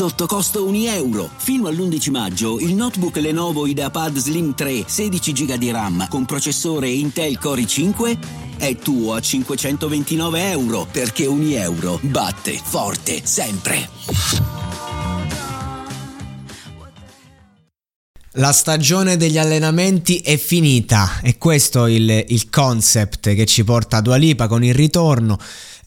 Sotto costo 1 euro. Fino all'11 maggio il notebook Lenovo IdeaPad Slim 3 16 GB di RAM con processore Intel Core i5 è tuo a 529 euro perché ogni euro batte forte sempre. La stagione degli allenamenti è finita e questo è il, il concept che ci porta a Dua Lipa con il ritorno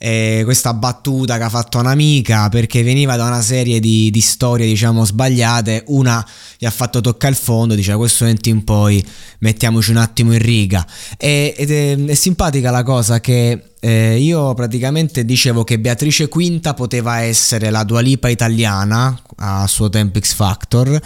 eh, questa battuta che ha fatto un'amica perché veniva da una serie di, di storie diciamo sbagliate. Una gli ha fatto toccare il fondo dice a questo momento in poi mettiamoci un attimo in riga. E, ed è, è simpatica la cosa che eh, io praticamente dicevo che Beatrice Quinta poteva essere la Dualipa italiana a suo tempo X Factor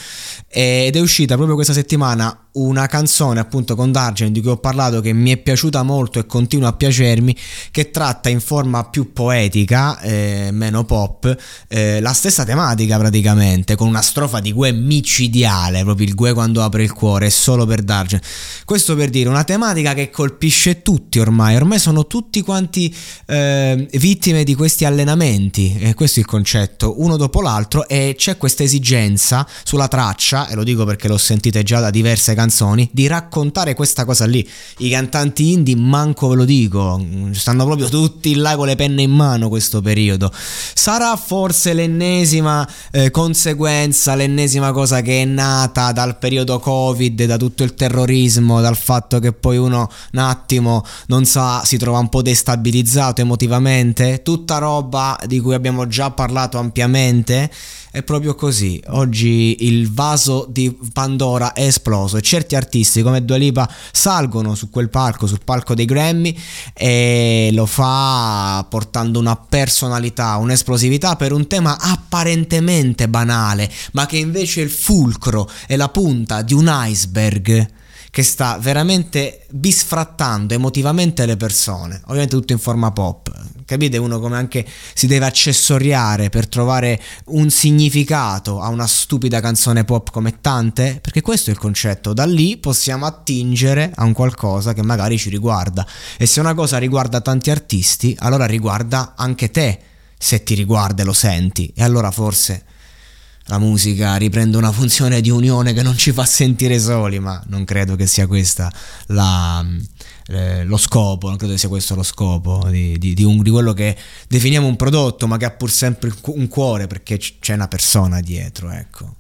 ed è uscita proprio questa settimana una canzone appunto con Dargen di cui ho parlato che mi è piaciuta molto e continua a piacermi che tratta in forma più poetica eh, meno pop eh, la stessa tematica praticamente con una strofa di Gue micidiale proprio il Gue quando apre il cuore è solo per Dargen questo per dire una tematica che colpisce tutti ormai ormai sono tutti quanti eh, vittime di questi allenamenti e questo è il concetto uno dopo l'altro e c'è questa esigenza sulla traccia e lo dico perché l'ho sentita già da diverse canzoni canzoni di raccontare questa cosa lì. I cantanti indie, manco ve lo dico, stanno proprio tutti là con le penne in mano questo periodo. Sarà forse l'ennesima eh, conseguenza, l'ennesima cosa che è nata dal periodo Covid, da tutto il terrorismo, dal fatto che poi uno un attimo non sa, si trova un po' destabilizzato emotivamente, tutta roba di cui abbiamo già parlato ampiamente è proprio così. Oggi il vaso di Pandora è esploso e certi artisti come Dua Lipa salgono su quel palco, sul palco dei Grammy e lo fa portando una personalità, un'esplosività per un tema apparentemente banale, ma che invece è il fulcro e la punta di un iceberg che sta veramente bisfrattando emotivamente le persone, ovviamente tutto in forma pop. Capite uno come anche si deve accessoriare per trovare un significato a una stupida canzone pop come tante? Perché questo è il concetto, da lì possiamo attingere a un qualcosa che magari ci riguarda e se una cosa riguarda tanti artisti, allora riguarda anche te, se ti riguarda e lo senti e allora forse la musica riprende una funzione di unione che non ci fa sentire soli, ma non credo che sia questa la, eh, lo scopo, non credo che sia questo lo scopo di, di, di, un, di, quello che definiamo un prodotto, ma che ha pur sempre un cuore perché c'è una persona dietro, ecco.